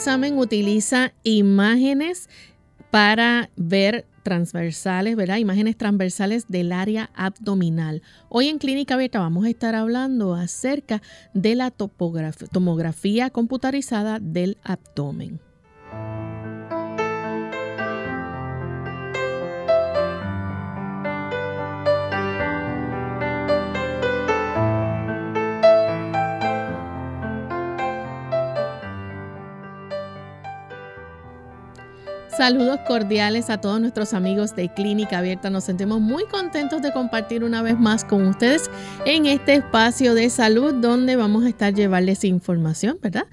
Examen utiliza imágenes para ver transversales, ¿verdad? Imágenes transversales del área abdominal. Hoy en Clínica Abierta vamos a estar hablando acerca de la tomografía computarizada del abdomen. Saludos cordiales a todos nuestros amigos de Clínica Abierta. Nos sentimos muy contentos de compartir una vez más con ustedes en este espacio de salud donde vamos a estar llevarles información, ¿verdad?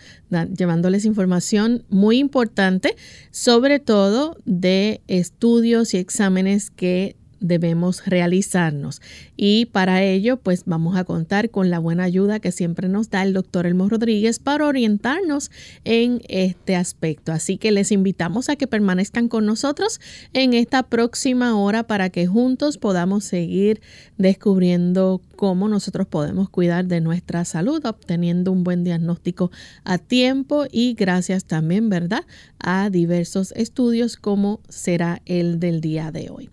Llevándoles información muy importante, sobre todo de estudios y exámenes que debemos realizarnos. Y para ello, pues vamos a contar con la buena ayuda que siempre nos da el doctor Elmo Rodríguez para orientarnos en este aspecto. Así que les invitamos a que permanezcan con nosotros en esta próxima hora para que juntos podamos seguir descubriendo cómo nosotros podemos cuidar de nuestra salud, obteniendo un buen diagnóstico a tiempo y gracias también, ¿verdad?, a diversos estudios como será el del día de hoy.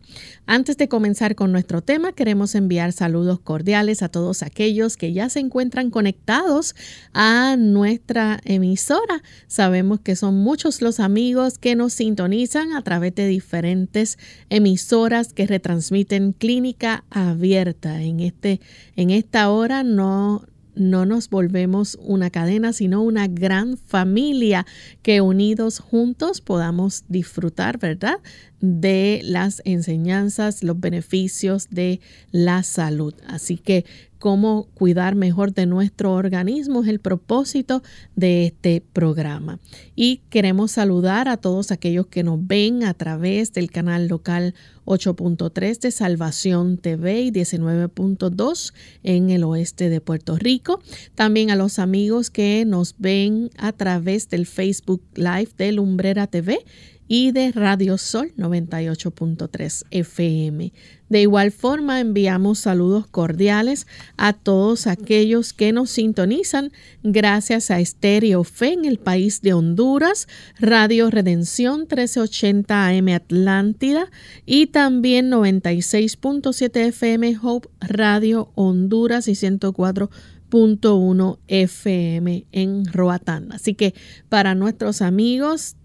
Antes de comenzar con nuestro tema, queremos enviar saludos cordiales a todos aquellos que ya se encuentran conectados a nuestra emisora. Sabemos que son muchos los amigos que nos sintonizan a través de diferentes emisoras que retransmiten clínica abierta. En, este, en esta hora no, no nos volvemos una cadena, sino una gran familia que unidos juntos podamos disfrutar, ¿verdad? De las enseñanzas, los beneficios de la salud. Así que cómo cuidar mejor de nuestro organismo es el propósito de este programa. Y queremos saludar a todos aquellos que nos ven a través del canal local 8.3 de Salvación TV y 19.2 en el oeste de Puerto Rico. También a los amigos que nos ven a través del Facebook Live de Lumbrera TV y de Radio Sol 98.3 FM. De igual forma, enviamos saludos cordiales a todos aquellos que nos sintonizan gracias a Estéreo Fe en el país de Honduras, Radio Redención 1380 AM Atlántida y también 96.7 FM Hope Radio Honduras y 104.1 FM en Roatán. Así que para nuestros amigos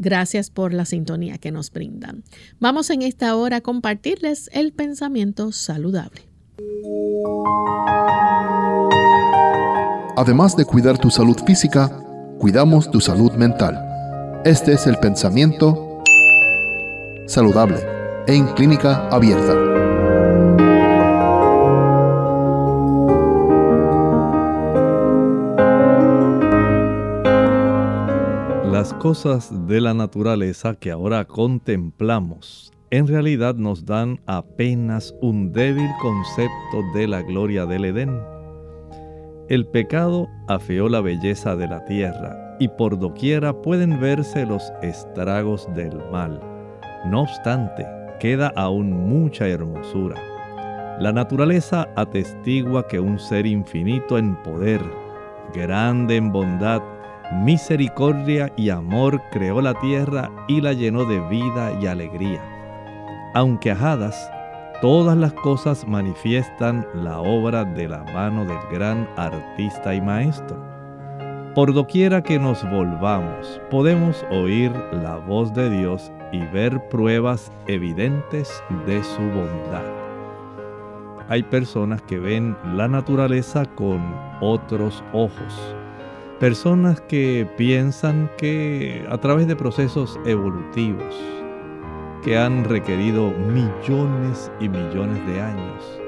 Gracias por la sintonía que nos brindan. Vamos en esta hora a compartirles el pensamiento saludable. Además de cuidar tu salud física, cuidamos tu salud mental. Este es el pensamiento saludable en clínica abierta. Las cosas de la naturaleza que ahora contemplamos en realidad nos dan apenas un débil concepto de la gloria del Edén. El pecado afeó la belleza de la tierra y por doquiera pueden verse los estragos del mal. No obstante, queda aún mucha hermosura. La naturaleza atestigua que un ser infinito en poder, grande en bondad, misericordia y amor creó la tierra y la llenó de vida y alegría. Aunque ajadas, todas las cosas manifiestan la obra de la mano del gran artista y maestro. Por doquiera que nos volvamos, podemos oír la voz de Dios y ver pruebas evidentes de su bondad. Hay personas que ven la naturaleza con otros ojos Personas que piensan que a través de procesos evolutivos que han requerido millones y millones de años,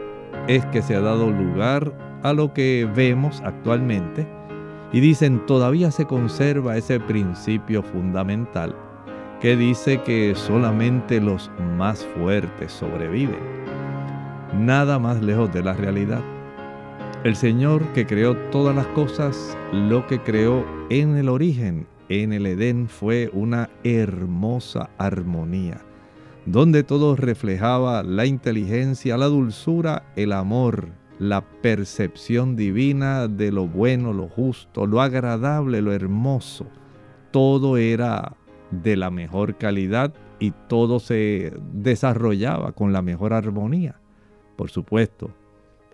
es que se ha dado lugar a lo que vemos actualmente y dicen todavía se conserva ese principio fundamental que dice que solamente los más fuertes sobreviven. Nada más lejos de la realidad. El Señor que creó todas las cosas, lo que creó en el origen, en el Edén, fue una hermosa armonía, donde todo reflejaba la inteligencia, la dulzura, el amor, la percepción divina de lo bueno, lo justo, lo agradable, lo hermoso. Todo era de la mejor calidad y todo se desarrollaba con la mejor armonía. Por supuesto,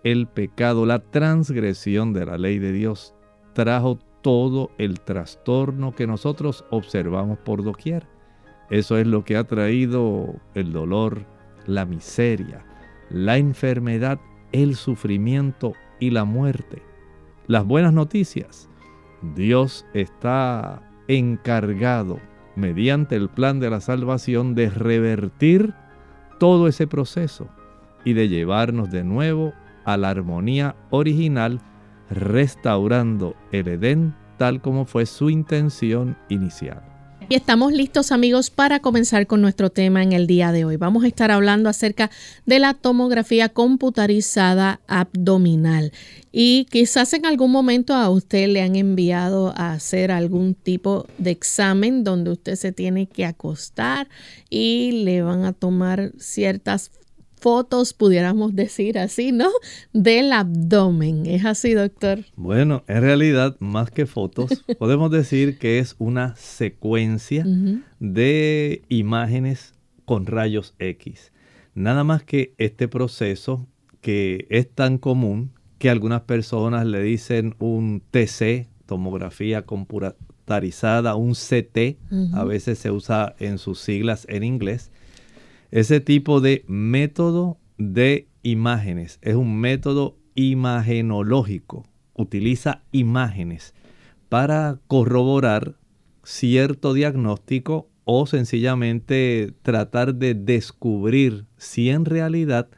el pecado, la transgresión de la ley de Dios trajo todo el trastorno que nosotros observamos por doquier. Eso es lo que ha traído el dolor, la miseria, la enfermedad, el sufrimiento y la muerte. Las buenas noticias. Dios está encargado, mediante el plan de la salvación, de revertir todo ese proceso y de llevarnos de nuevo a la armonía original, restaurando el Edén tal como fue su intención inicial. Y estamos listos amigos para comenzar con nuestro tema en el día de hoy. Vamos a estar hablando acerca de la tomografía computarizada abdominal. Y quizás en algún momento a usted le han enviado a hacer algún tipo de examen donde usted se tiene que acostar y le van a tomar ciertas fotos, pudiéramos decir así, ¿no? Del abdomen. ¿Es así, doctor? Bueno, en realidad, más que fotos, podemos decir que es una secuencia de imágenes con rayos X. Nada más que este proceso que es tan común que algunas personas le dicen un TC, tomografía computarizada, un CT, a veces se usa en sus siglas en inglés, ese tipo de método de imágenes es un método imagenológico. Utiliza imágenes para corroborar cierto diagnóstico o sencillamente tratar de descubrir si en realidad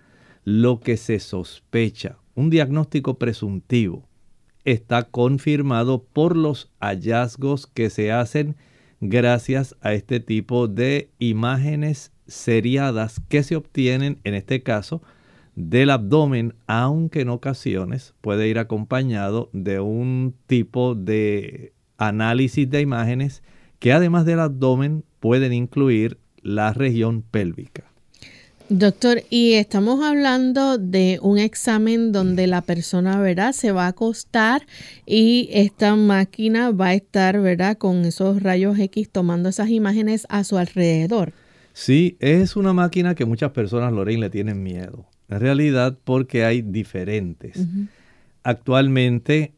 lo que se sospecha, un diagnóstico presuntivo, está confirmado por los hallazgos que se hacen gracias a este tipo de imágenes seriadas que se obtienen en este caso del abdomen, aunque en ocasiones puede ir acompañado de un tipo de análisis de imágenes que además del abdomen pueden incluir la región pélvica. Doctor, y estamos hablando de un examen donde la persona, ¿verdad? Se va a acostar y esta máquina va a estar, ¿verdad? Con esos rayos X tomando esas imágenes a su alrededor. Sí, es una máquina que muchas personas, Lorraine, le tienen miedo. En realidad, porque hay diferentes. Actualmente,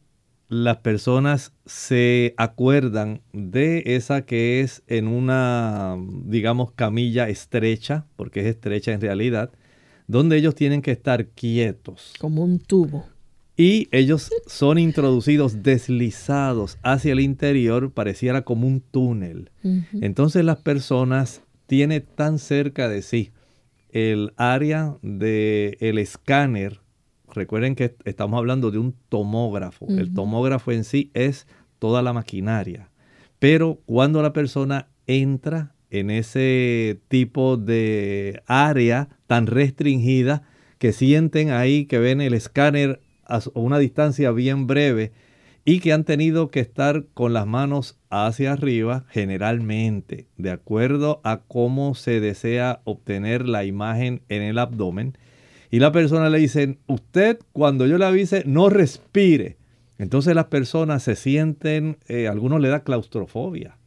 las personas se acuerdan de esa que es en una, digamos, camilla estrecha, porque es estrecha en realidad, donde ellos tienen que estar quietos. Como un tubo. Y ellos son introducidos deslizados hacia el interior, pareciera como un túnel. Entonces las personas tiene tan cerca de sí el área del el escáner. Recuerden que estamos hablando de un tomógrafo. El tomógrafo en sí es toda la maquinaria. Pero cuando la persona entra en ese tipo de área tan restringida, que sienten ahí que ven el escáner a una distancia bien breve y que han tenido que estar con las manos hacia arriba generalmente, de acuerdo a cómo se desea obtener la imagen en el abdomen. Y la persona le dice, usted cuando yo le avise, no respire. Entonces las personas se sienten, eh, algunos le da claustrofobia.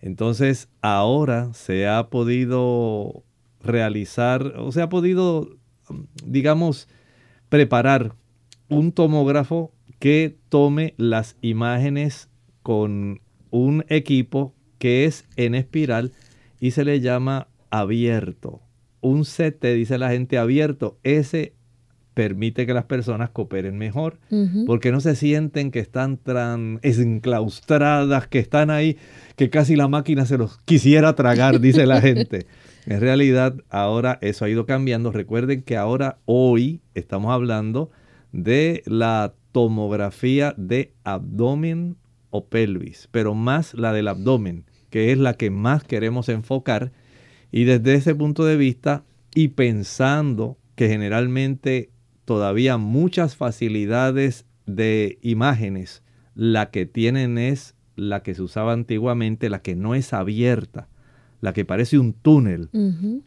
Entonces ahora se ha podido realizar, o se ha podido, digamos, preparar un tomógrafo que tome las imágenes con un equipo que es en espiral y se le llama abierto. Un CT, dice la gente abierto, ese permite que las personas cooperen mejor, porque no se sienten que están tan enclaustradas, que están ahí, que casi la máquina se los quisiera tragar, dice la gente. En realidad, ahora eso ha ido cambiando. Recuerden que ahora, hoy, estamos hablando de la tomografía de abdomen o pelvis, pero más la del abdomen, que es la que más queremos enfocar. Y desde ese punto de vista, y pensando que generalmente todavía muchas facilidades de imágenes, la que tienen es la que se usaba antiguamente, la que no es abierta, la que parece un túnel.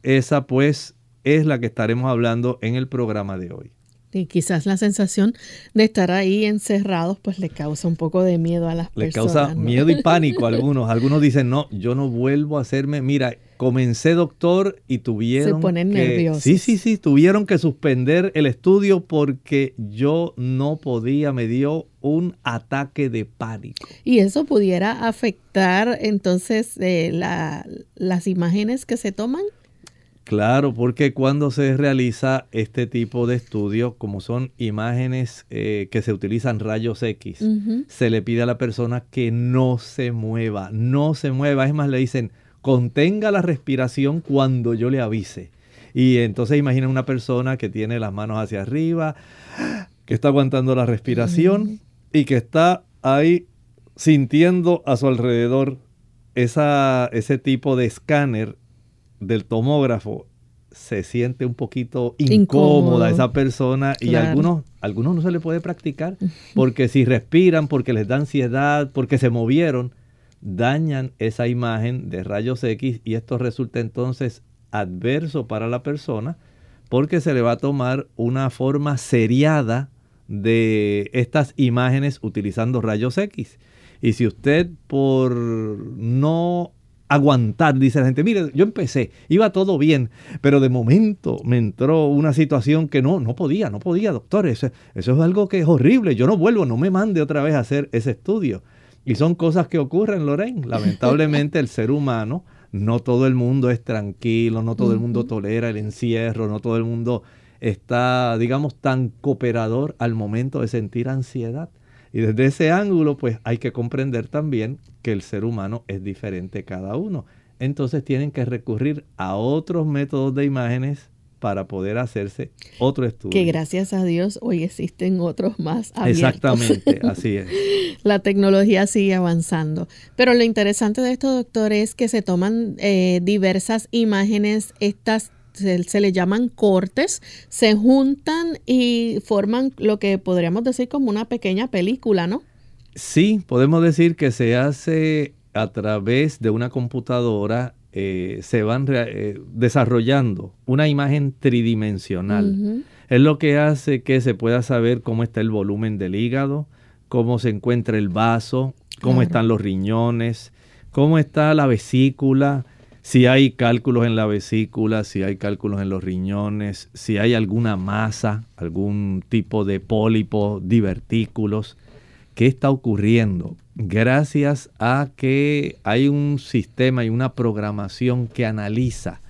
Esa pues es la que estaremos hablando en el programa de hoy. Y quizás la sensación de estar ahí encerrados pues le causa un poco de miedo a las personas. Le causa miedo y pánico a algunos. Algunos dicen, no, yo no vuelvo a hacerme, mira, comencé doctor y tuvieron Se ponen que, nerviosos. Sí, sí, sí, tuvieron que suspender el estudio porque yo no podía, me dio un ataque de pánico. Y eso pudiera afectar entonces eh, las imágenes que se toman. Claro, porque cuando se realiza este tipo de estudio, como son imágenes eh, que se utilizan rayos X, se le pide a la persona que no se mueva, no se mueva. Es más, le dicen, contenga la respiración cuando yo le avise. Y entonces imagina una persona que tiene las manos hacia arriba, que está aguantando la respiración y que está ahí sintiendo a su alrededor esa, ese tipo de escáner del tomógrafo se siente un poquito incómoda esa persona y algunos, algunos no se le puede practicar porque si respiran, porque les da ansiedad, porque se movieron, dañan esa imagen de rayos X y esto resulta entonces adverso para la persona porque se le va a tomar una forma seriada de estas imágenes utilizando rayos X. Y si usted por no aguantar, dice la gente. Mire, yo empecé, iba todo bien, pero de momento me entró una situación que no, no podía, no podía, doctor. Eso, eso es algo que es horrible. Yo no vuelvo, no me mande otra vez a hacer ese estudio. Y son cosas que ocurren, Lorraine. Lamentablemente el ser humano, no todo el mundo es tranquilo, no todo el mundo tolera el encierro, no todo el mundo está, digamos, tan cooperador al momento de sentir ansiedad. Y desde ese ángulo, pues hay que comprender también que el ser humano es diferente cada uno. Entonces tienen que recurrir a otros métodos de imágenes para poder hacerse otro estudio. Que gracias a Dios hoy existen otros más abiertos. Exactamente, así es. La tecnología sigue avanzando. Pero lo interesante de esto, doctor, es que se toman eh, diversas imágenes, estas se, le llaman cortes, se juntan y forman lo que podríamos decir como una pequeña película, ¿no? Sí, podemos decir que se hace a través de una computadora, eh, se van eh, desarrollando una imagen tridimensional. Es lo que hace que se pueda saber cómo está el volumen del hígado, cómo se encuentra el vaso, cómo están los riñones, cómo está la vesícula, si hay cálculos en la vesícula, si hay cálculos en los riñones, si hay alguna masa, algún tipo de pólipo, divertículos. ¿Qué está ocurriendo? Gracias a que hay un sistema y una programación que analiza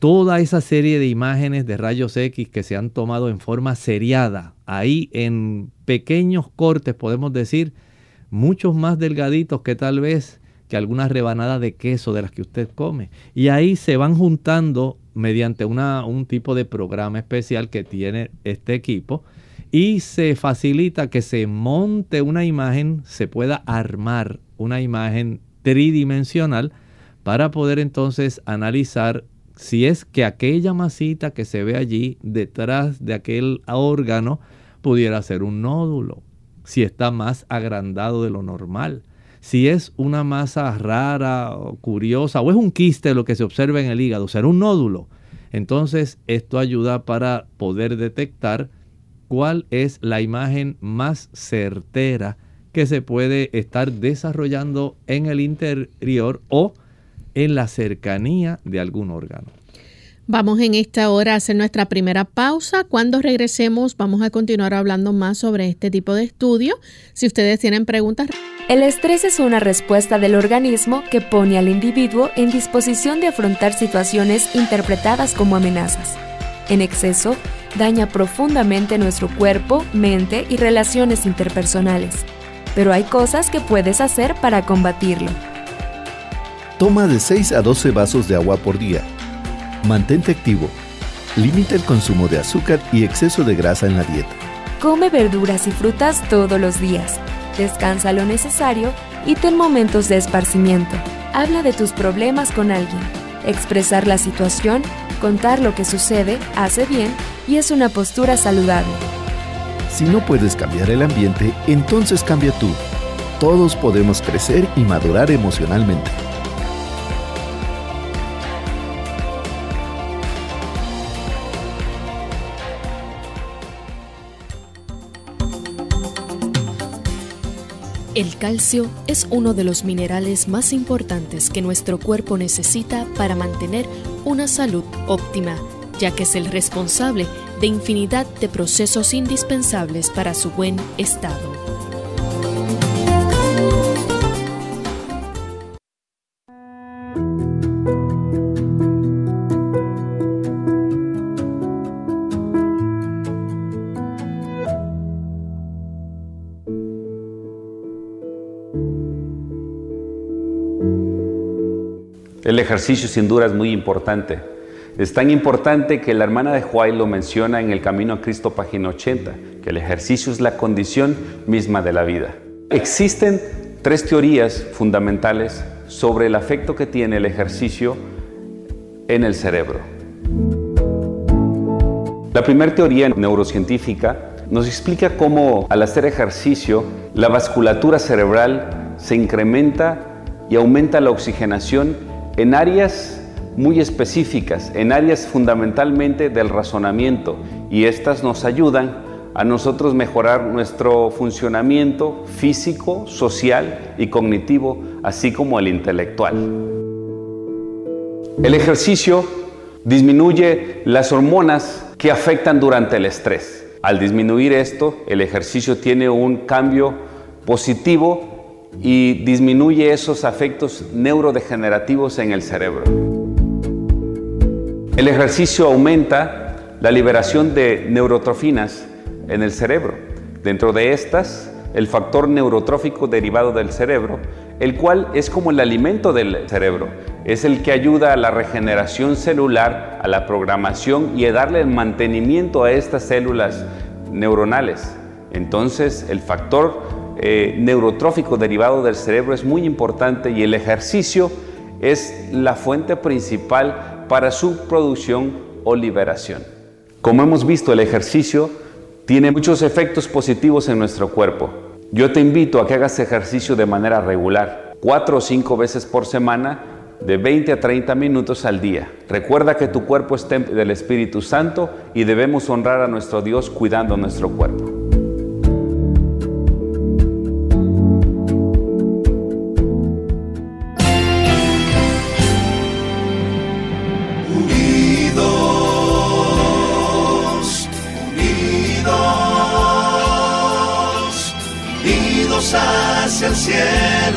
toda esa serie de imágenes de rayos X que se han tomado en forma seriada, ahí en pequeños cortes podemos decir, muchos más delgaditos que tal vez que algunas rebanadas de queso de las que usted come. Y ahí se van juntando mediante una, un tipo de programa especial que tiene este equipo y se facilita que se monte una imagen, se pueda armar una imagen tridimensional para poder entonces analizar si es que aquella masita que se ve allí detrás de aquel órgano pudiera ser un nódulo, si está más agrandado de lo normal si es una masa rara o curiosa o es un quiste lo que se observa en el hígado, será un nódulo. Entonces esto ayuda para poder detectar cuál es la imagen más certera que se puede estar desarrollando en el interior o en la cercanía de algún órgano. Vamos en esta hora a hacer nuestra primera pausa. Cuando regresemos vamos a continuar hablando más sobre este tipo de estudio. Si ustedes tienen preguntas... El estrés es una respuesta del organismo que pone al individuo en disposición de afrontar situaciones interpretadas como amenazas. En exceso, daña profundamente nuestro cuerpo, mente y relaciones interpersonales. Pero hay cosas que puedes hacer para combatirlo. Toma de 6 a 12 vasos de agua por día Mantente activo. Limita el consumo de azúcar y exceso de grasa en la dieta. Come verduras y frutas todos los días. Descansa lo necesario y ten momentos de esparcimiento. Habla de tus problemas con alguien. Expresar la situación, contar lo que sucede, hace bien y es una postura saludable. Si no puedes cambiar el ambiente, entonces cambia tú. Todos podemos crecer y madurar emocionalmente. El calcio es uno de los minerales más importantes que nuestro cuerpo necesita para mantener una salud óptima, ya que es el responsable de infinidad de procesos indispensables para su buen estado. El ejercicio sin duda es muy importante. Es tan importante que la hermana de Huay lo menciona en el Camino a Cristo, página 80, que el ejercicio es la condición misma de la vida. Existen tres teorías fundamentales sobre el afecto que tiene el ejercicio en el cerebro. La primera teoría neurocientífica nos explica cómo al hacer ejercicio la vasculatura cerebral se incrementa y aumenta la oxigenación en áreas muy específicas, en áreas fundamentalmente del razonamiento y estas nos ayudan a nosotros mejorar nuestro funcionamiento físico, social y cognitivo, así como el intelectual. El ejercicio disminuye las hormonas que afectan durante el estrés. Al disminuir esto, el ejercicio tiene un cambio positivo y disminuye esos afectos neurodegenerativos en el cerebro. El ejercicio aumenta la liberación de neurotrofinas en el cerebro. Dentro de estas, el factor neurotrófico derivado del cerebro, el cual es como el alimento del cerebro, es el que ayuda a la regeneración celular, a la programación y a darle el mantenimiento a estas células neuronales. Entonces, el factor eh, neurotrófico derivado del cerebro es muy importante y el ejercicio es la fuente principal para su producción o liberación. Como hemos visto, el ejercicio tiene muchos efectos positivos en nuestro cuerpo. Yo te invito a que hagas ejercicio de manera regular, cuatro o cinco veces por semana, de 20 a 30 minutos al día. Recuerda que tu cuerpo es del Espíritu Santo y debemos honrar a nuestro Dios cuidando nuestro cuerpo.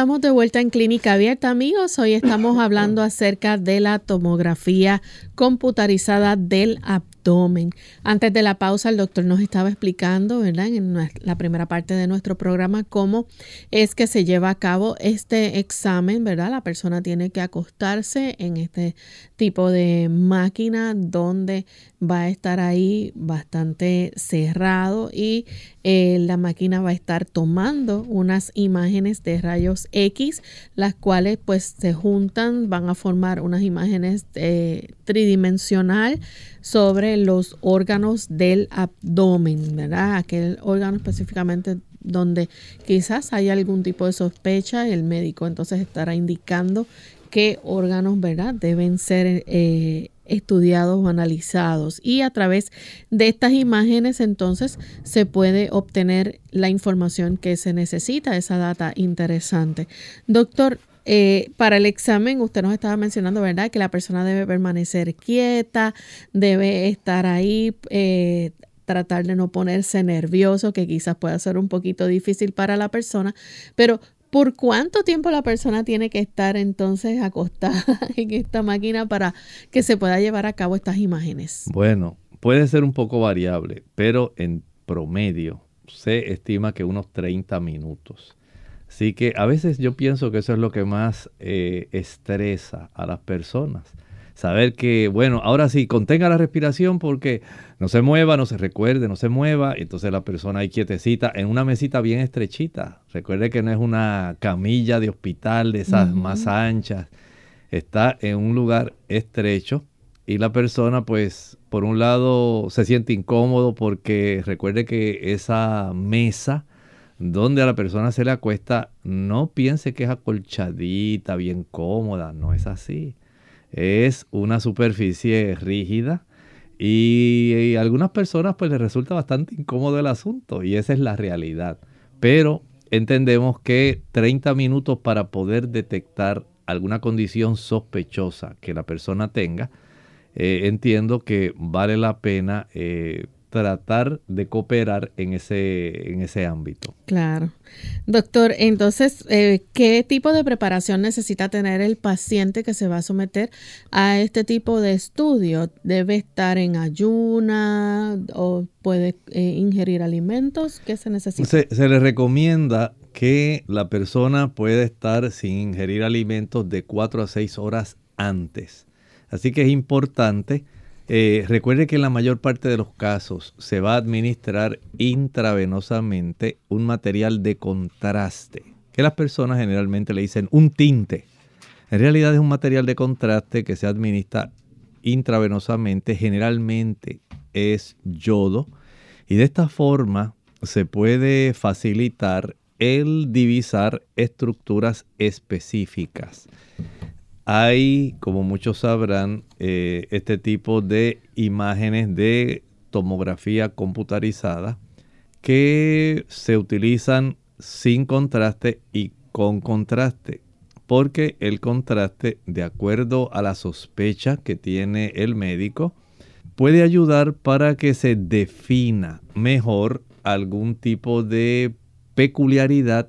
Estamos de vuelta en Clínica Abierta, amigos. Hoy estamos hablando acerca de la tomografía computarizada del abdomen. Antes de la pausa, el doctor nos estaba explicando, ¿verdad? En la primera parte de nuestro programa, cómo es que se lleva a cabo este examen, ¿verdad? La persona tiene que acostarse en este tipo de máquina donde va a estar ahí bastante cerrado y eh, la máquina va a estar tomando unas imágenes de rayos X, las cuales pues se juntan, van a formar unas imágenes eh, tridimensional sobre los órganos del abdomen, ¿verdad? Aquel órgano específicamente donde quizás hay algún tipo de sospecha, el médico entonces estará indicando qué órganos, ¿verdad? Deben ser eh, estudiados o analizados y a través de estas imágenes entonces se puede obtener la información que se necesita, esa data interesante. Doctor, eh, para el examen, usted nos estaba mencionando, ¿verdad? Que la persona debe permanecer quieta, debe estar ahí, eh, tratar de no ponerse nervioso, que quizás pueda ser un poquito difícil para la persona, pero ¿por cuánto tiempo la persona tiene que estar entonces acostada en esta máquina para que se pueda llevar a cabo estas imágenes? Bueno, puede ser un poco variable, pero en promedio se estima que unos 30 minutos. Así que a veces yo pienso que eso es lo que más eh, estresa a las personas. Saber que, bueno, ahora sí, contenga la respiración porque no se mueva, no se recuerde, no se mueva. Entonces la persona ahí quietecita en una mesita bien estrechita. Recuerde que no es una camilla de hospital de esas más anchas. Está en un lugar estrecho y la persona pues por un lado se siente incómodo porque recuerde que esa mesa donde a la persona se le acuesta, no piense que es acolchadita, bien cómoda, no es así. Es una superficie rígida y, a algunas personas pues les resulta bastante incómodo el asunto y esa es la realidad. Pero entendemos que 30 minutos para poder detectar alguna condición sospechosa que la persona tenga, eh, entiendo que vale la pena eh, tratar de cooperar en ese, en ese ámbito. Claro. Doctor, entonces, eh, ¿qué tipo de preparación necesita tener el paciente que se va a someter a este tipo de estudio? ¿Debe estar en ayuna o puede eh, ingerir alimentos? ¿Qué se necesita? Se, se le recomienda que la persona pueda estar sin ingerir alimentos de 4 a 6 horas antes. Así que es importante eh, recuerde que en la mayor parte de los casos se va a administrar intravenosamente un material de contraste, que las personas generalmente le dicen un tinte. En realidad es un material de contraste que se administra intravenosamente, generalmente es yodo, y de esta forma se puede facilitar el divisar estructuras específicas. Hay, como muchos sabrán, eh, este tipo de imágenes de tomografía computarizada que se utilizan sin contraste y con contraste, porque el contraste, de acuerdo a la sospecha que tiene el médico, puede ayudar para que se defina mejor algún tipo de peculiaridad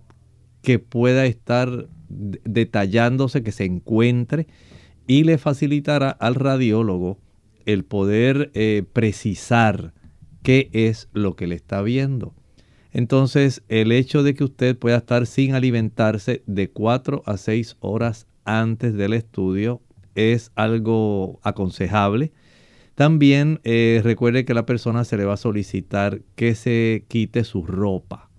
que pueda estar detallándose, que se encuentre y le facilitará al radiólogo el poder eh, precisar qué es lo que le está viendo. Entonces, el hecho de que usted pueda estar sin alimentarse de 4 a 6 horas antes del estudio es algo aconsejable. También eh, recuerde que la persona se le va a solicitar que se quite su ropa.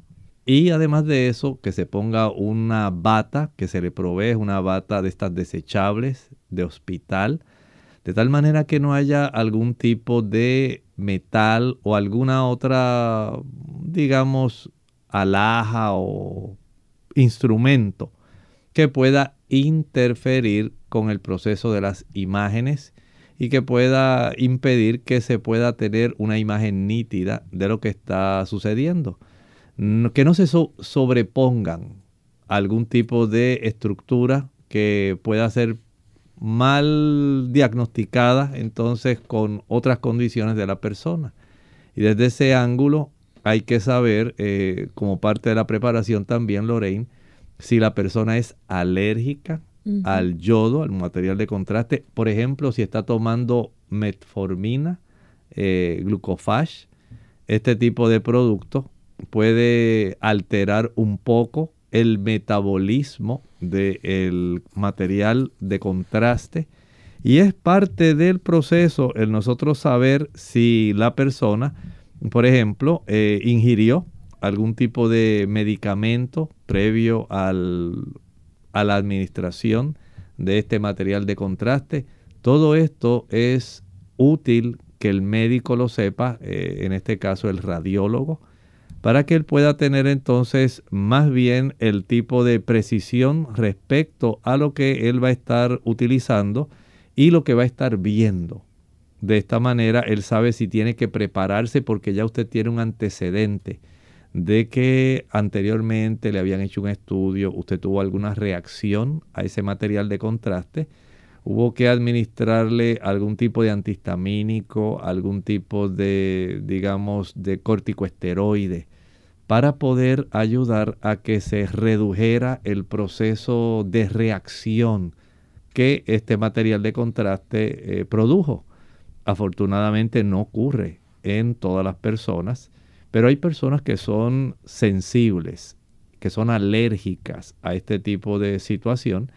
Y además de eso, que se ponga una bata que se le provee, una bata de estas desechables de hospital, de tal manera que no haya algún tipo de metal o alguna otra, digamos, alhaja o instrumento que pueda interferir con el proceso de las imágenes y que pueda impedir que se pueda tener una imagen nítida de lo que está sucediendo que no se sobrepongan algún tipo de estructura que pueda ser mal diagnosticada entonces con otras condiciones de la persona. Y desde ese ángulo hay que saber, eh, como parte de la preparación también, Lorraine, si la persona es alérgica al yodo, al material de contraste. Por ejemplo, si está tomando metformina, eh, glucofage, este tipo de productos puede alterar un poco el metabolismo del material de contraste y es parte del proceso el nosotros saber si la persona, por ejemplo, eh, ingirió algún tipo de medicamento previo al, a la administración de este material de contraste. Todo esto es útil que el médico lo sepa, eh, en este caso el radiólogo, para que él pueda tener entonces más bien el tipo de precisión respecto a lo que él va a estar utilizando y lo que va a estar viendo. De esta manera él sabe si tiene que prepararse porque ya usted tiene un antecedente de que anteriormente le habían hecho un estudio, usted tuvo alguna reacción a ese material de contraste, hubo que administrarle algún tipo de antihistamínico, algún tipo de, digamos, de corticoesteroide para poder ayudar a que se redujera el proceso de reacción que este material de contraste eh, produjo. Afortunadamente no ocurre en todas las personas, pero hay personas que son sensibles, que son alérgicas a este tipo de situación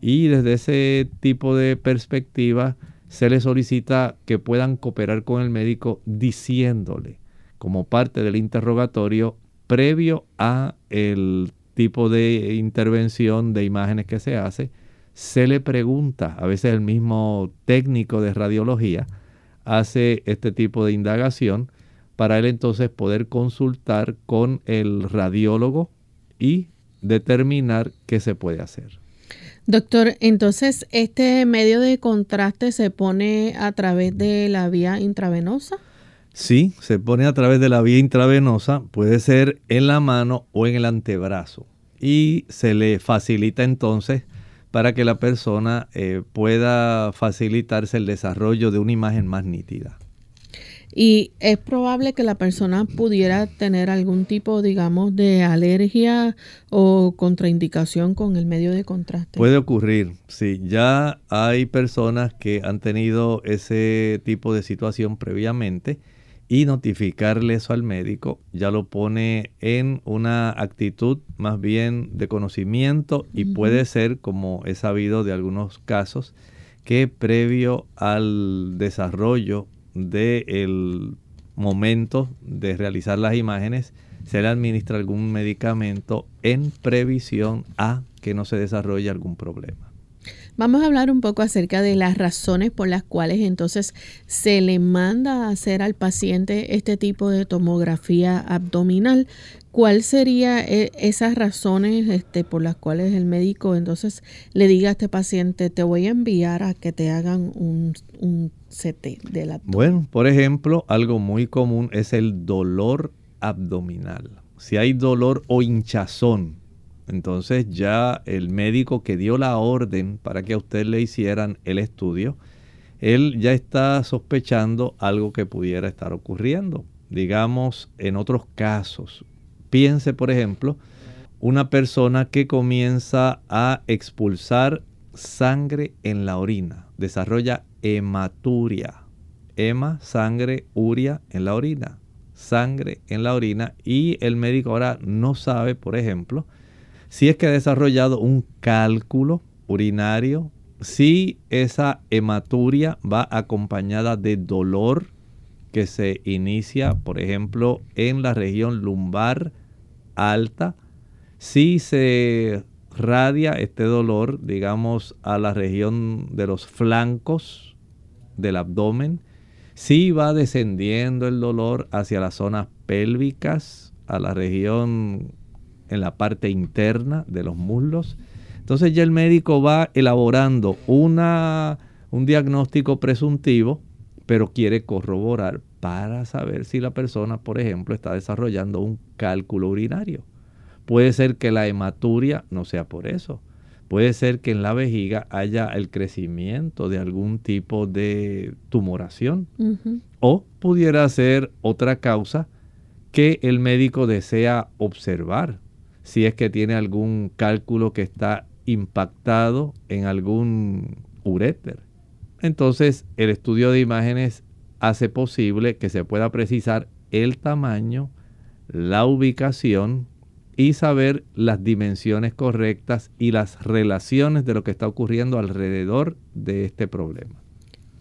y desde ese tipo de perspectiva se les solicita que puedan cooperar con el médico diciéndole como parte del interrogatorio previo a el tipo de intervención de imágenes que se hace, se le pregunta, a veces el mismo técnico de radiología hace este tipo de indagación para él entonces poder consultar con el radiólogo y determinar qué se puede hacer. Doctor, entonces, ¿este medio de contraste se pone a través de la vía intravenosa? Sí, se pone a través de la vía intravenosa, puede ser en la mano o en el antebrazo. Y se le facilita entonces para que la persona eh, pueda facilitarse el desarrollo de una imagen más nítida. Y es probable que la persona pudiera tener algún tipo, digamos, de alergia o contraindicación con el medio de contraste. Puede ocurrir, sí. Ya hay personas que han tenido ese tipo de situación previamente y notificarle eso al médico ya lo pone en una actitud más bien de conocimiento y puede ser, como he sabido de algunos casos, que previo al desarrollo del momento de realizar las imágenes, se le administra algún medicamento en previsión a que no se desarrolle algún problema. Vamos a hablar un poco acerca de las razones por las cuales entonces se le manda a hacer al paciente este tipo de tomografía abdominal. ¿Cuál sería eh, esas razones este, por las cuales el médico entonces le diga a este paciente, te voy a enviar a que te hagan un, un CT del abdomen? Bueno, por ejemplo, algo muy común es el dolor abdominal. Si hay dolor o hinchazón entonces ya el médico que dio la orden para que a usted le hicieran el estudio, él ya está sospechando algo que pudiera estar ocurriendo. Digamos, en otros casos, piense por ejemplo, una persona que comienza a expulsar sangre en la orina, desarrolla hematuria. Hema, sangre, uria en la orina, sangre en la orina y el médico ahora no sabe, por ejemplo, si es que ha desarrollado un cálculo urinario, si esa hematuria va acompañada de dolor que se inicia, por ejemplo, en la región lumbar alta, si se radia este dolor, digamos, a la región de los flancos del abdomen, si va descendiendo el dolor hacia las zonas pélvicas, a la región en la parte interna de los muslos. Entonces ya el médico va elaborando una, un diagnóstico presuntivo, pero quiere corroborar para saber si la persona, por ejemplo, está desarrollando un cálculo urinario. Puede ser que la hematuria no sea por eso. Puede ser que en la vejiga haya el crecimiento de algún tipo de tumoración. O pudiera ser otra causa que el médico desea observar si es que tiene algún cálculo que está impactado en algún uréter. Entonces el estudio de imágenes hace posible que se pueda precisar el tamaño, la ubicación y saber las dimensiones correctas y las relaciones de lo que está ocurriendo alrededor de este problema.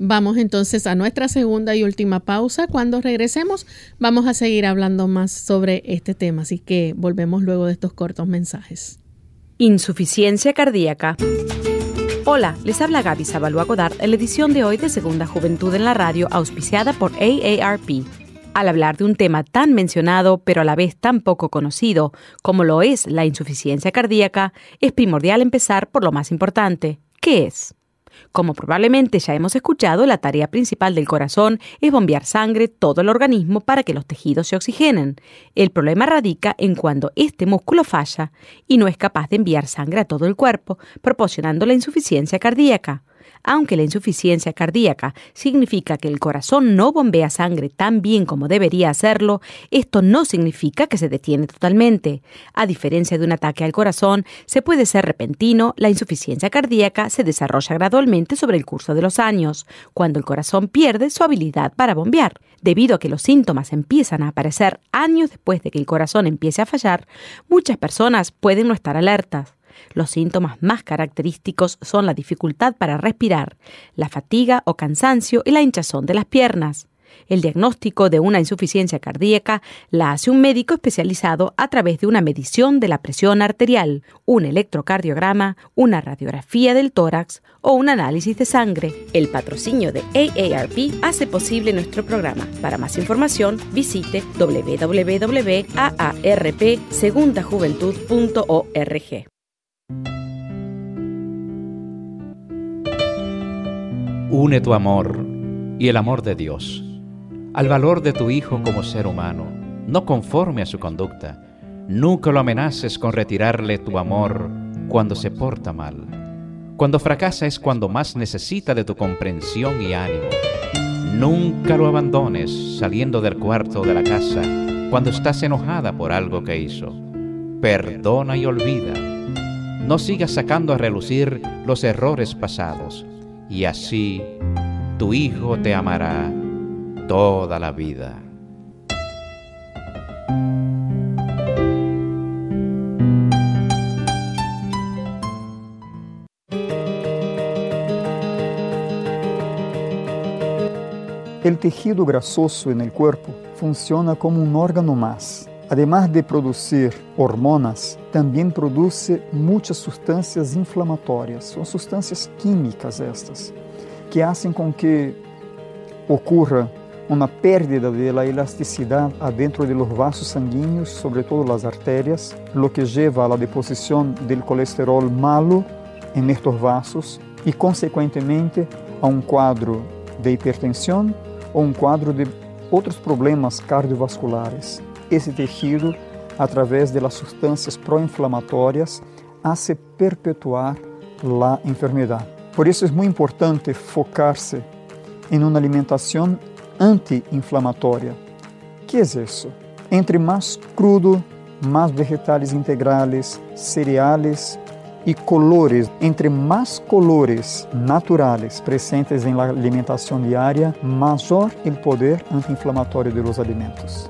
Vamos entonces a nuestra segunda y última pausa. Cuando regresemos vamos a seguir hablando más sobre este tema, así que volvemos luego de estos cortos mensajes. Insuficiencia cardíaca. Hola, les habla Gaby Zabalúa Godard en la edición de hoy de Segunda Juventud en la Radio, auspiciada por AARP. Al hablar de un tema tan mencionado, pero a la vez tan poco conocido, como lo es la insuficiencia cardíaca, es primordial empezar por lo más importante. ¿Qué es? Como probablemente ya hemos escuchado, la tarea principal del corazón es bombear sangre todo el organismo para que los tejidos se oxigenen. El problema radica en cuando este músculo falla y no es capaz de enviar sangre a todo el cuerpo, proporcionando la insuficiencia cardíaca. Aunque la insuficiencia cardíaca significa que el corazón no bombea sangre tan bien como debería hacerlo, esto no significa que se detiene totalmente. A diferencia de un ataque al corazón, se puede ser repentino, la insuficiencia cardíaca se desarrolla gradualmente sobre el curso de los años, cuando el corazón pierde su habilidad para bombear. Debido a que los síntomas empiezan a aparecer años después de que el corazón empiece a fallar, muchas personas pueden no estar alertas. Los síntomas más característicos son la dificultad para respirar, la fatiga o cansancio y la hinchazón de las piernas. El diagnóstico de una insuficiencia cardíaca la hace un médico especializado a través de una medición de la presión arterial, un electrocardiograma, una radiografía del tórax o un análisis de sangre. El patrocinio de AARP hace posible nuestro programa. Para más información, visite www.aarpsegundajuventud.org. Une tu amor y el amor de Dios al valor de tu hijo como ser humano, no conforme a su conducta. Nunca lo amenaces con retirarle tu amor cuando se porta mal. Cuando fracasa es cuando más necesita de tu comprensión y ánimo. Nunca lo abandones saliendo del cuarto de la casa cuando estás enojada por algo que hizo. Perdona y olvida. No sigas sacando a relucir los errores pasados y así tu hijo te amará toda la vida. El tejido grasoso en el cuerpo funciona como un órgano más. Además de producir hormonas, también produce muchas sustancias inflamatorias. Son sustancias químicas estas, que hacen con que ocurra una pérdida de la elasticidad adentro de los vasos sanguíneos, sobre todo las arterias, lo que lleva a la deposición del colesterol malo en estos vasos y consecuentemente a un cuadro de hipertensión o un cuadro de otros problemas cardiovasculares. Esse tejido, através de las sustancias proinflamatórias, hace perpetuar la enfermedad. Por isso é muito importante focar-se em uma alimentação anti-inflamatória. Que é isso? Entre mais crudo, mais vegetais integrais, cereais e colores, entre mais colores naturais presentes em la alimentação diária, maior o poder anti-inflamatório de los alimentos.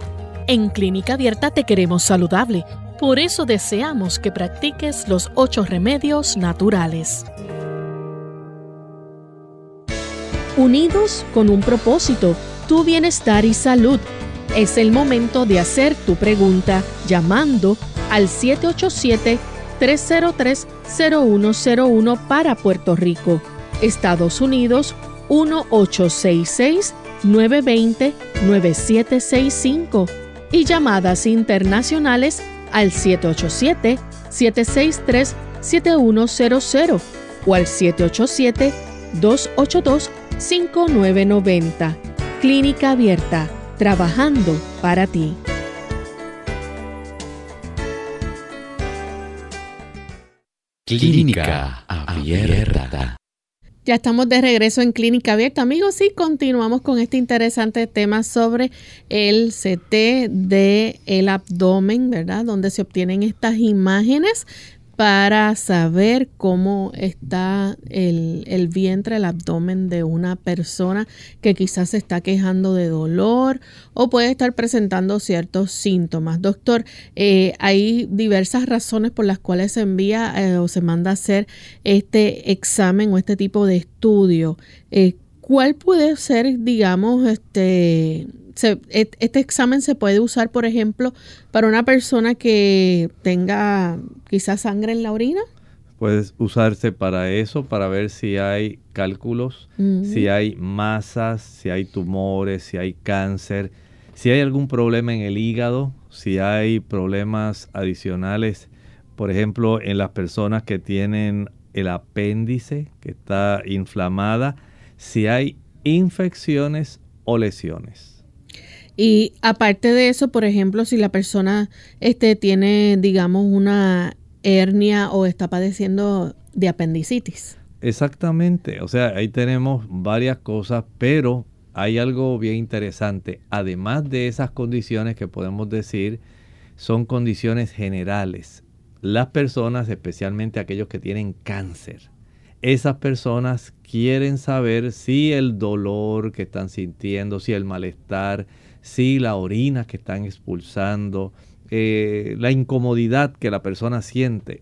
En Clínica Abierta te queremos saludable, por eso deseamos que practiques los ocho remedios naturales. Unidos con un propósito, tu bienestar y salud. Es el momento de hacer tu pregunta llamando al 787-303-0101 para Puerto Rico, Estados Unidos 1866-920-9765 y llamadas internacionales al 787-763-7100 o al 787-282-5990. Clínica Abierta, trabajando para ti. Clínica Abierta. Ya estamos de regreso en Clínica Abierta, amigos, y continuamos con este interesante tema sobre el CT de el abdomen, ¿verdad? Donde se obtienen estas imágenes para saber cómo está el, vientre, el abdomen de una persona que quizás se está quejando de dolor o puede estar presentando ciertos síntomas. Doctor, eh, hay diversas razones por las cuales se envía eh, o se manda a hacer este examen o este tipo de estudio. Eh, ¿Cuál puede ser, digamos, este este examen se puede usar, por ejemplo, para una persona que tenga quizás sangre en la orina. Puede usarse para eso, para ver si hay cálculos, si hay masas, si hay tumores, si hay cáncer, si hay algún problema en el hígado, si hay problemas adicionales, por ejemplo, en las personas que tienen el apéndice que está inflamada, si hay infecciones o lesiones. Y aparte de eso, por ejemplo, si la persona este, tiene, digamos, una hernia o está padeciendo de apendicitis. Exactamente, o sea, ahí tenemos varias cosas, pero hay algo bien interesante. Además de esas condiciones que podemos decir son condiciones generales, las personas, especialmente aquellos que tienen cáncer, esas personas quieren saber si el dolor que están sintiendo, si el malestar, si la orina que están expulsando, eh, la incomodidad que la persona siente,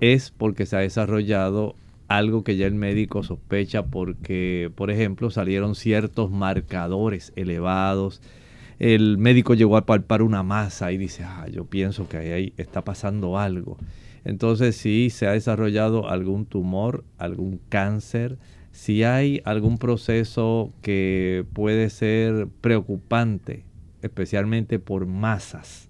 es porque se ha desarrollado algo que ya el médico sospecha porque, por ejemplo, salieron ciertos marcadores elevados. El médico llegó a palpar una masa y dice, ah, yo pienso que ahí está pasando algo. Entonces, si se ha desarrollado algún tumor, algún cáncer, si hay algún proceso que puede ser preocupante, especialmente por masas,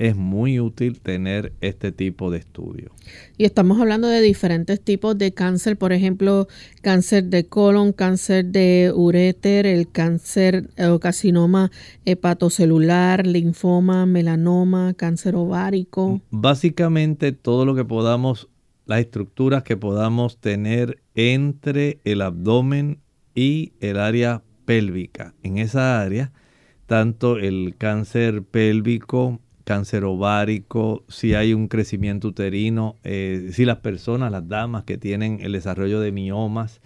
es muy útil tener este tipo de estudio. Y estamos hablando de diferentes tipos de cáncer, por ejemplo, cáncer de colon, cáncer de uréter, el cáncer o carcinoma hepatocelular, linfoma, melanoma, cáncer ovárico. Básicamente todo lo que podamos, las estructuras que podamos tener entre el abdomen y el área pélvica. En esa área, tanto el cáncer pélvico, cáncer ovárico, si hay un crecimiento uterino, eh, si las personas, las damas que tienen el desarrollo de miomas,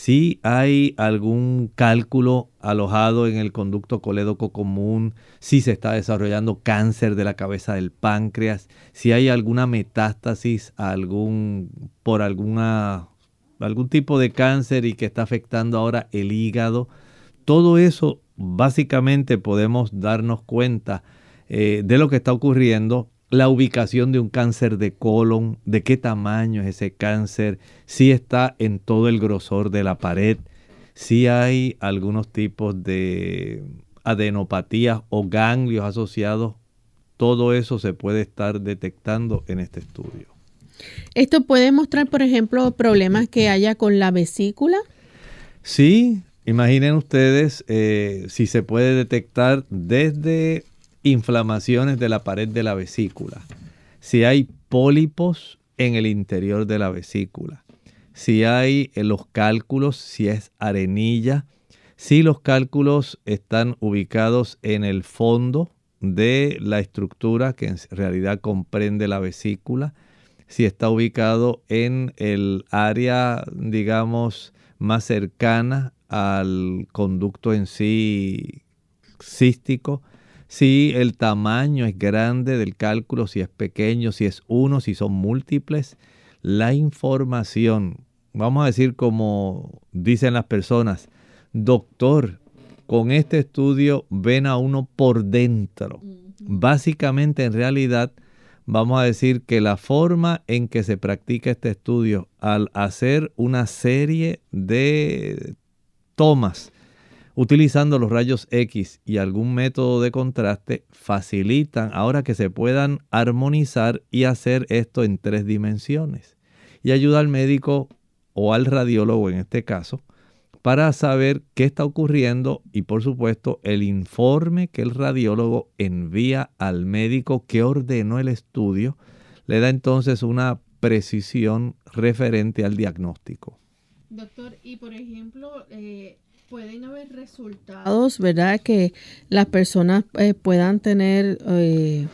si hay algún cálculo alojado en el conducto colédoco común, si se está desarrollando cáncer de la cabeza del páncreas, si hay alguna metástasis algún, por alguna, algún tipo de cáncer y que está afectando ahora el hígado, todo eso básicamente podemos darnos cuenta eh, de lo que está ocurriendo, la ubicación de un cáncer de colon, de qué tamaño es ese cáncer, si está en todo el grosor de la pared, si hay algunos tipos de adenopatías o ganglios asociados, todo eso se puede estar detectando en este estudio. ¿Esto puede mostrar, por ejemplo, problemas que haya con la vesícula? Sí, imaginen ustedes eh, si se puede detectar desde inflamaciones de la pared de la vesícula, si hay pólipos en el interior de la vesícula, si hay en los cálculos, si es arenilla, si los cálculos están ubicados en el fondo de la estructura que en realidad comprende la vesícula, si está ubicado en el área, digamos, más cercana al conducto en sí cístico, si el tamaño es grande del cálculo, si es pequeño, si es uno, si son múltiples. La información, vamos a decir como dicen las personas, doctor, con este estudio ven a uno por dentro. Básicamente, en realidad, vamos a decir que la forma en que se practica este estudio, al hacer una serie de tomas utilizando los rayos X y algún método de contraste, facilitan ahora que se puedan armonizar y hacer esto en tres dimensiones. Y ayuda al médico o al radiólogo en este caso para saber qué está ocurriendo y por supuesto el informe que el radiólogo envía al médico que ordenó el estudio le da entonces una precisión referente al diagnóstico. Doctor, y por ejemplo, eh, pueden haber resultados, ¿verdad? Que las personas eh, puedan tener, eh,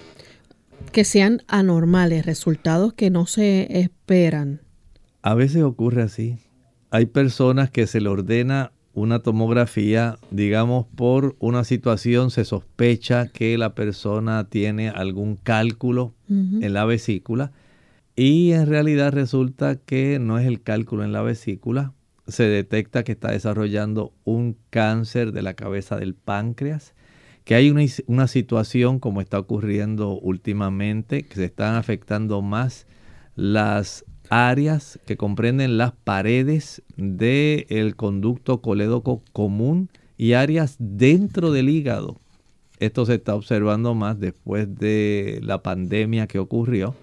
que sean anormales, resultados que no se esperan. A veces ocurre así. Hay personas que se le ordena una tomografía, digamos, por una situación, se sospecha que la persona tiene algún cálculo en la vesícula y en realidad resulta que no es el cálculo en la vesícula, se detecta que está desarrollando un cáncer de la cabeza del páncreas, que hay una, situación como está ocurriendo últimamente, que se están afectando más las áreas que comprenden las paredes del conducto colédoco común y áreas dentro del hígado. Esto se está observando más después de la pandemia que ocurrió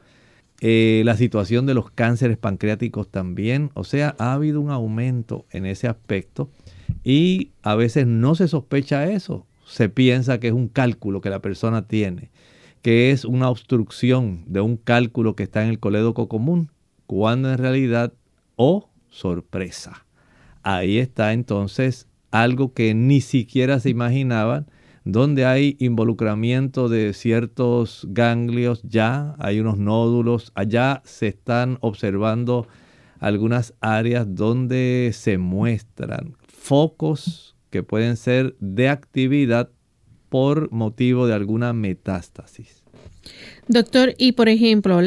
Eh, la situación de los cánceres pancreáticos también, o sea, ha habido un aumento en ese aspecto y a veces no se sospecha eso, se piensa que es un cálculo que la persona tiene, que es una obstrucción de un cálculo que está en el colédoco común, cuando en realidad, oh sorpresa, ahí está entonces algo que ni siquiera se imaginaban, donde hay involucramiento de ciertos ganglios ya, hay unos nódulos, allá se están observando algunas áreas donde se muestran focos que pueden ser de actividad por motivo de alguna metástasis. Doctor, y por ejemplo,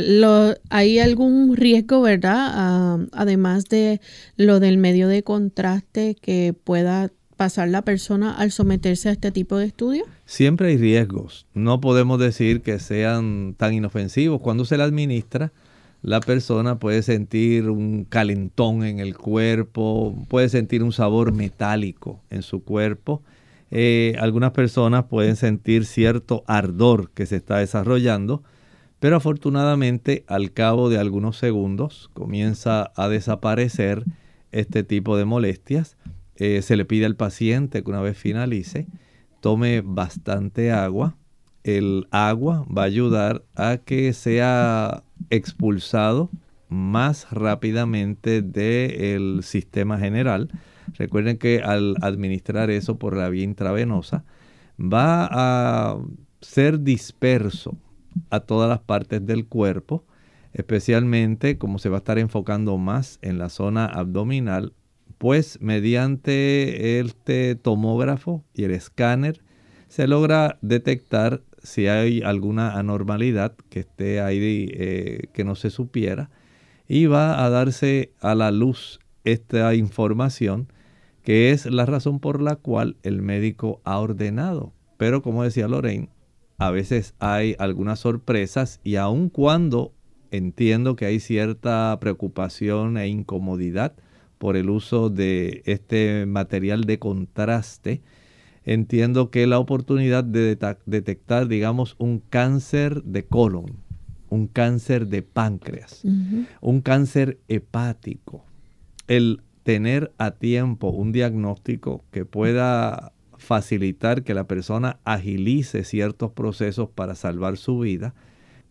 ¿hay algún riesgo, verdad? Ah, además de lo del medio de contraste que pueda pasar la persona al someterse a este tipo de estudio? Siempre hay riesgos. No podemos decir que sean tan inofensivos. Cuando se la administra, la persona puede sentir un calentón en el cuerpo, puede sentir un sabor metálico en su cuerpo. Eh, algunas personas pueden sentir cierto ardor que se está desarrollando, pero afortunadamente al cabo de algunos segundos comienza a desaparecer este tipo de molestias eh, se le pide al paciente que una vez finalice, tome bastante agua. El agua va a ayudar a que sea expulsado más rápidamente del sistema general. Recuerden que al administrar eso por la vía intravenosa, va a ser disperso a todas las partes del cuerpo, especialmente como se va a estar enfocando más en la zona abdominal, pues mediante este tomógrafo y el escáner se logra detectar si hay alguna anormalidad que esté ahí eh, que no se supiera y va a darse a la luz esta información que es la razón por la cual el médico ha ordenado. Pero como decía Lorraine, a veces hay algunas sorpresas y aun cuando entiendo que hay cierta preocupación e incomodidad por el uso de este material de contraste, entiendo que la oportunidad de detectar, digamos, un cáncer de colon, un cáncer de páncreas, un cáncer hepático, el tener a tiempo un diagnóstico que pueda facilitar que la persona agilice ciertos procesos para salvar su vida,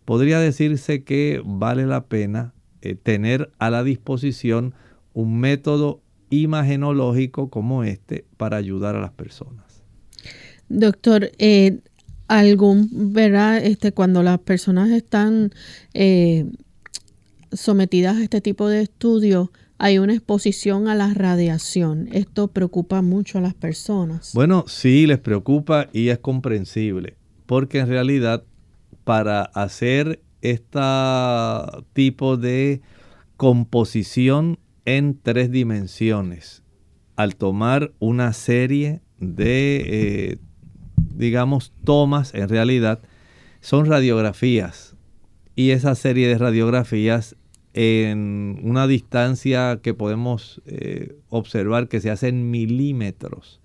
podría decirse que vale la pena eh, tener a la disposición un método imagenológico como este para ayudar a las personas. Doctor, eh, algún, ¿verdad? Este, cuando las personas están eh, sometidas a este tipo de estudio, hay una exposición a la radiación. Esto preocupa mucho a las personas. Bueno, sí, les preocupa y es comprensible, porque en realidad para hacer este tipo de composición en tres dimensiones al tomar una serie de, eh, digamos, tomas en realidad, son radiografías. Y esa serie de radiografías en una distancia que podemos eh, observar que se hace en milímetros,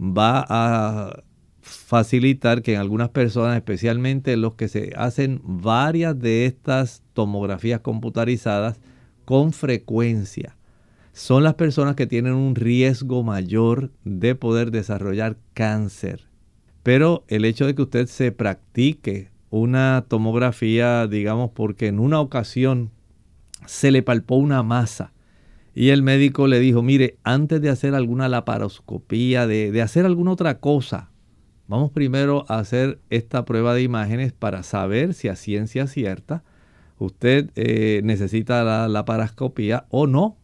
va a facilitar que en algunas personas, especialmente los que se hacen varias de estas tomografías computarizadas con frecuencia, son las personas que tienen un riesgo mayor de poder desarrollar cáncer. Pero el hecho de que usted se practique una tomografía, digamos, porque en una ocasión se le palpó una masa y el médico le dijo, mire, antes de hacer alguna laparoscopía, de, hacer alguna otra cosa, vamos primero a hacer esta prueba de imágenes para saber si a ciencia cierta usted eh, necesita la laparoscopía o no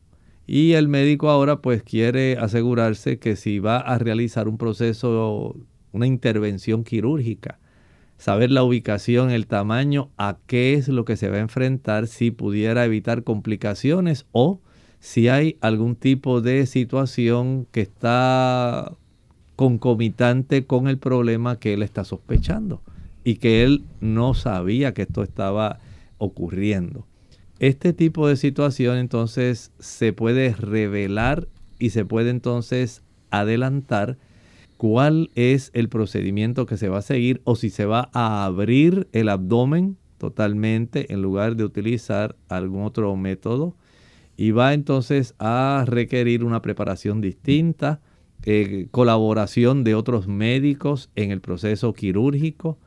y el médico ahora pues quiere asegurarse que si va a realizar un proceso, una intervención quirúrgica, saber la ubicación, el tamaño, a qué es lo que se va a enfrentar, si pudiera evitar complicaciones o si hay algún tipo de situación que está concomitante con el problema que él está sospechando y que él no sabía que esto estaba ocurriendo. Este tipo de situación entonces se puede revelar y se puede entonces adelantar cuál es el procedimiento que se va a seguir o si se va a abrir el abdomen totalmente en lugar de utilizar algún otro método y va entonces a requerir una preparación distinta, eh, colaboración de otros médicos en el proceso quirúrgico.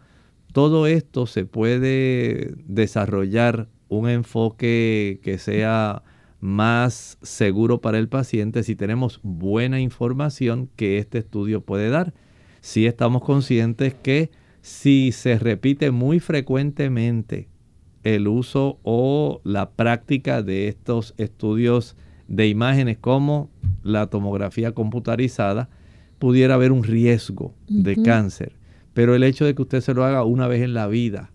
Todo esto se puede desarrollar un enfoque que sea más seguro para el paciente si tenemos buena información que este estudio puede dar. Si estamos conscientes que si se repite muy frecuentemente el uso o la práctica de estos estudios de imágenes como la tomografía computarizada, pudiera haber un riesgo de cáncer. Pero el hecho de que usted se lo haga una vez en la vida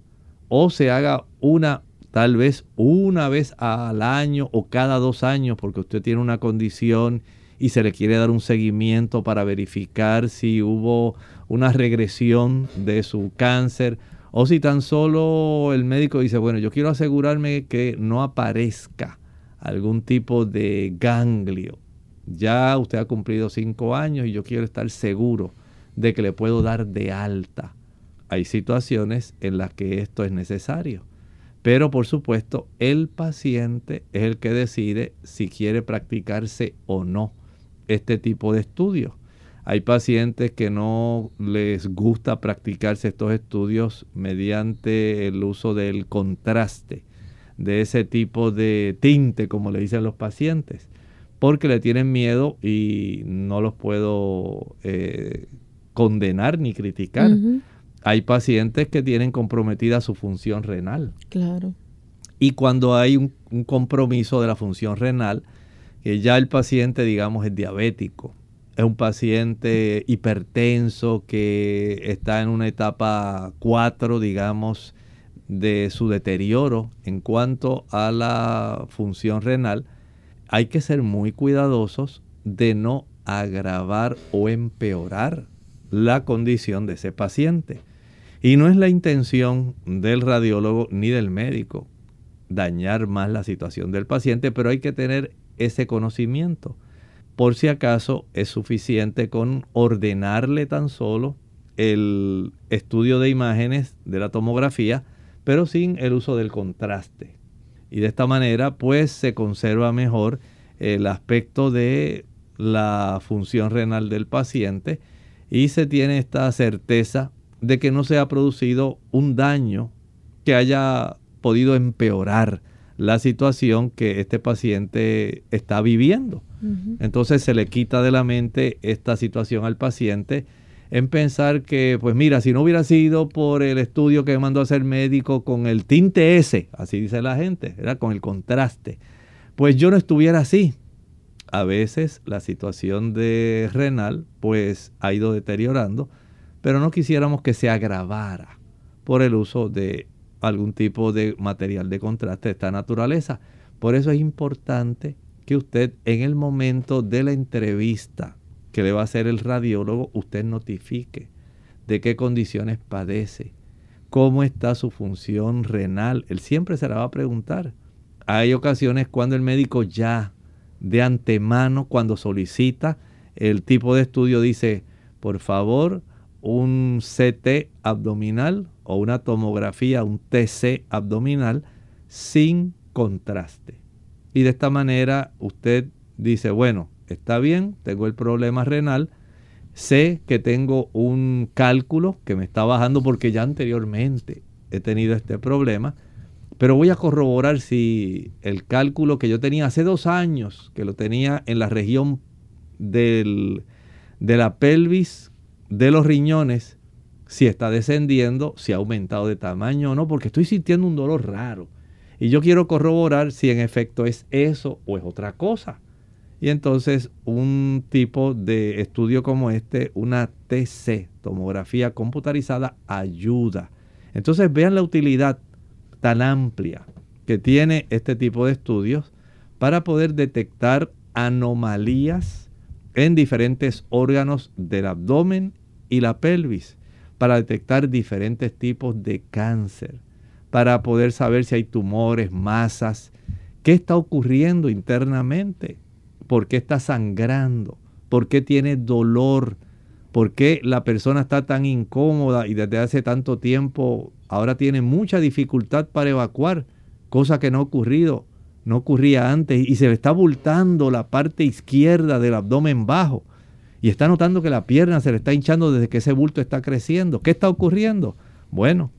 o se haga una, tal vez una vez al año o cada dos años, porque usted tiene una condición y se le quiere dar un seguimiento para verificar si hubo una regresión de su cáncer o si tan solo el médico dice, bueno, yo quiero asegurarme que no aparezca algún tipo de ganglio. Ya usted ha cumplido cinco años y yo quiero estar seguro de que le puedo dar de alta. Hay situaciones en las que esto es necesario. Pero por supuesto, el paciente es el que decide si quiere practicarse o no este tipo de estudios. Hay pacientes que no les gusta practicarse estos estudios mediante el uso del contraste, de ese tipo de tinte, como le dicen los pacientes, porque le tienen miedo y no los puedo eh, condenar ni criticar. Hay pacientes que tienen comprometida su función renal. Claro. Y cuando hay un, un compromiso de la función renal, que ya el paciente, digamos, es diabético, es un paciente hipertenso que está en una etapa 4, digamos, de su deterioro en cuanto a la función renal, hay que ser muy cuidadosos de no agravar o empeorar la condición de ese paciente. Y no es la intención del radiólogo ni del médico dañar más la situación del paciente, pero hay que tener ese conocimiento. Por si acaso es suficiente con ordenarle tan solo el estudio de imágenes de la tomografía, pero sin el uso del contraste. Y de esta manera pues se conserva mejor el aspecto de la función renal del paciente y se tiene esta certeza de que no se ha producido un daño que haya podido empeorar la situación que este paciente está viviendo. Entonces se le quita de la mente esta situación al paciente en pensar que, pues mira, si no hubiera sido por el estudio que me mandó a hacer médico con el tinte S, así dice la gente, era con el contraste, pues yo no estuviera así. A veces la situación de renal pues ha ido deteriorando, pero no quisiéramos que se agravara por el uso de algún tipo de material de contraste de esta naturaleza. Por eso es importante que usted en el momento de la entrevista que le va a hacer el radiólogo, usted notifique de qué condiciones padece, cómo está su función renal. Él siempre se la va a preguntar. Hay ocasiones cuando el médico ya de antemano, cuando solicita el tipo de estudio, dice, por favor, un CT abdominal o una tomografía, un TC abdominal sin contraste. Y de esta manera usted dice, bueno, está bien, tengo el problema renal, sé que tengo un cálculo que me está bajando porque ya anteriormente he tenido este problema, pero voy a corroborar si el cálculo que yo tenía hace dos años, que lo tenía en la región del, de la pelvis, de los riñones, si está descendiendo, si ha aumentado de tamaño o no, porque estoy sintiendo un dolor raro. Y yo quiero corroborar si en efecto es eso o es otra cosa. Y entonces un tipo de estudio como este, una TC, tomografía computarizada, ayuda. Entonces vean la utilidad tan amplia que tiene este tipo de estudios para poder detectar anomalías en diferentes órganos del abdomen y la pelvis para detectar diferentes tipos de cáncer, para poder saber si hay tumores, masas, qué está ocurriendo internamente, por qué está sangrando, por qué tiene dolor, por qué la persona está tan incómoda y desde hace tanto tiempo ahora tiene mucha dificultad para evacuar, cosa que no ha ocurrido, no ocurría antes, y se le está abultando la parte izquierda del abdomen bajo. Y está notando que la pierna se le está hinchando desde que ese bulto está creciendo. ¿Qué está ocurriendo? Bueno,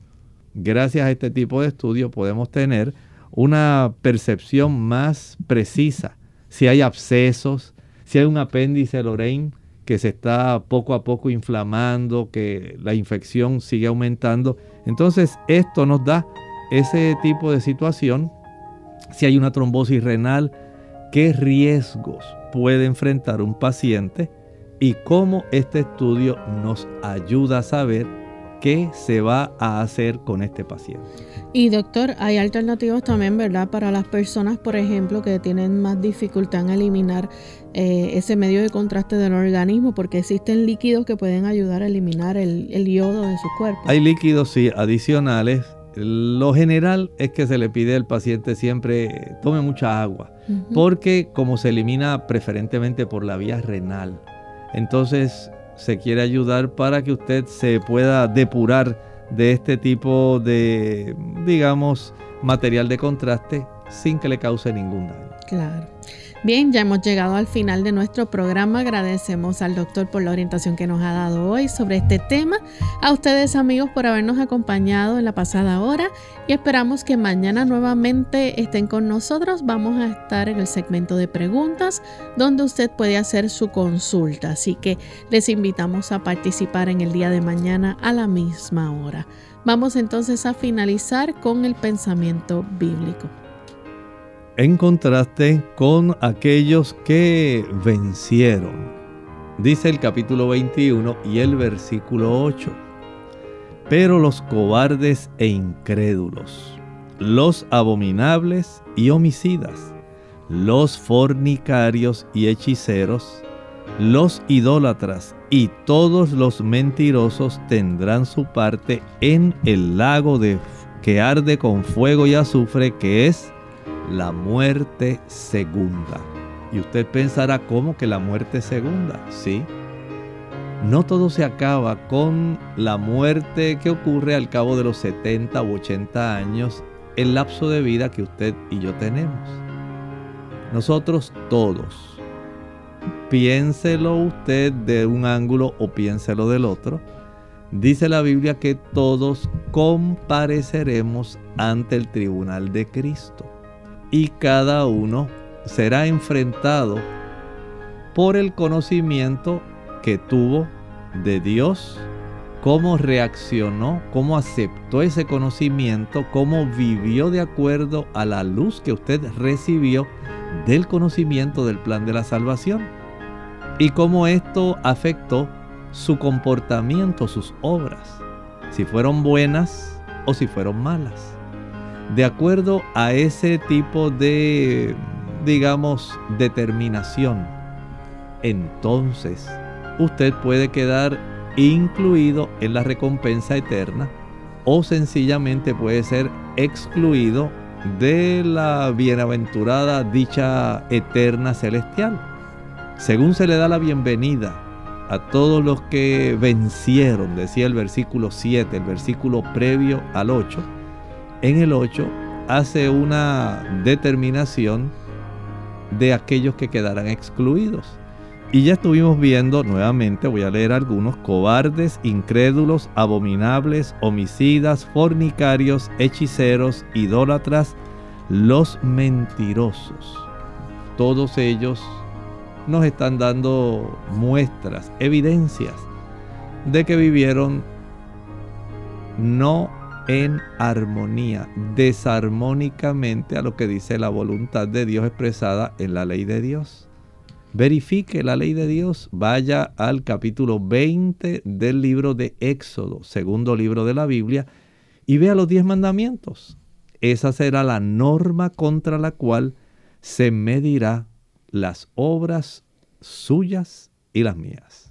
gracias a este tipo de estudio podemos tener una percepción más precisa. Si hay abscesos, si hay un apéndice Lorraine que se está poco a poco inflamando, que la infección sigue aumentando. Entonces esto nos da ese tipo de situación. Si hay una trombosis renal, qué riesgos puede enfrentar un paciente y cómo este estudio nos ayuda a saber qué se va a hacer con este paciente. Y doctor, hay alternativas también, ¿verdad? Para las personas, por ejemplo, que tienen más dificultad en eliminar eh, ese medio de contraste del organismo, porque existen líquidos que pueden ayudar a eliminar el, yodo de su cuerpo. Hay líquidos, sí, adicionales. Lo general es que se le pide al paciente siempre tome mucha agua, porque como se elimina preferentemente por la vía renal, entonces se quiere ayudar para que usted se pueda depurar de este tipo de, digamos, material de contraste sin que le cause ningún daño. Claro. Bien, ya hemos llegado al final de nuestro programa. Agradecemos al doctor por la orientación que nos ha dado hoy sobre este tema. A ustedes amigos por habernos acompañado en la pasada hora y esperamos que mañana nuevamente estén con nosotros. Vamos a estar en el segmento de preguntas donde usted puede hacer su consulta. Así que les invitamos a participar en el día de mañana a la misma hora. Vamos entonces a finalizar con el pensamiento bíblico en contraste con aquellos que vencieron. Dice el capítulo 21 y el versículo 8. Pero los cobardes e incrédulos, los abominables y homicidas, los fornicarios y hechiceros, los idólatras y todos los mentirosos tendrán su parte en el lago de que arde con fuego y azufre que es la muerte segunda. Y usted pensará, ¿cómo que la muerte segunda? Sí. No todo se acaba con la muerte que ocurre al cabo de los 70 u 80 años, el lapso de vida que usted y yo tenemos. Nosotros todos, piénselo usted de un ángulo o piénselo del otro, dice la Biblia que todos compareceremos ante el tribunal de Cristo y cada uno será enfrentado por el conocimiento que tuvo de Dios, cómo reaccionó, cómo aceptó ese conocimiento, cómo vivió de acuerdo a la luz que usted recibió del conocimiento del plan de la salvación y cómo esto afectó su comportamiento, sus obras, si fueron buenas o si fueron malas de acuerdo a ese tipo de, digamos, determinación, entonces usted puede quedar incluido en la recompensa eterna o sencillamente puede ser excluido de la bienaventurada dicha eterna celestial. Según se le da la bienvenida a todos los que vencieron, decía el versículo 7, el versículo previo al 8, en el 8 hace una determinación de aquellos que quedarán excluidos. Y ya estuvimos viendo nuevamente, voy a leer algunos, cobardes, incrédulos, abominables, homicidas, fornicarios, hechiceros, idólatras, los mentirosos. Todos ellos nos están dando muestras, evidencias de que vivieron no en armonía, desarmónicamente a lo que dice la voluntad de Dios expresada en la ley de Dios. Verifique la ley de Dios, vaya al capítulo 20 del libro de Éxodo, segundo libro de la Biblia, y vea los diez mandamientos. Esa será la norma contra la cual se medirá las obras suyas y las mías.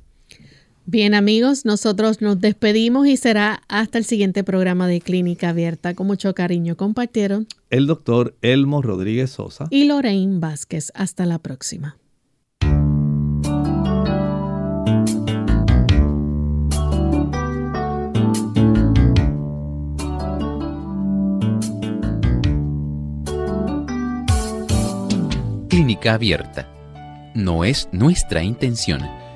Bien amigos, nosotros nos despedimos y será hasta el siguiente programa de Clínica Abierta. Con mucho cariño compartieron el doctor Elmo Rodríguez Sosa y Lorraine Vázquez. Hasta la próxima. Clínica Abierta. No es nuestra intención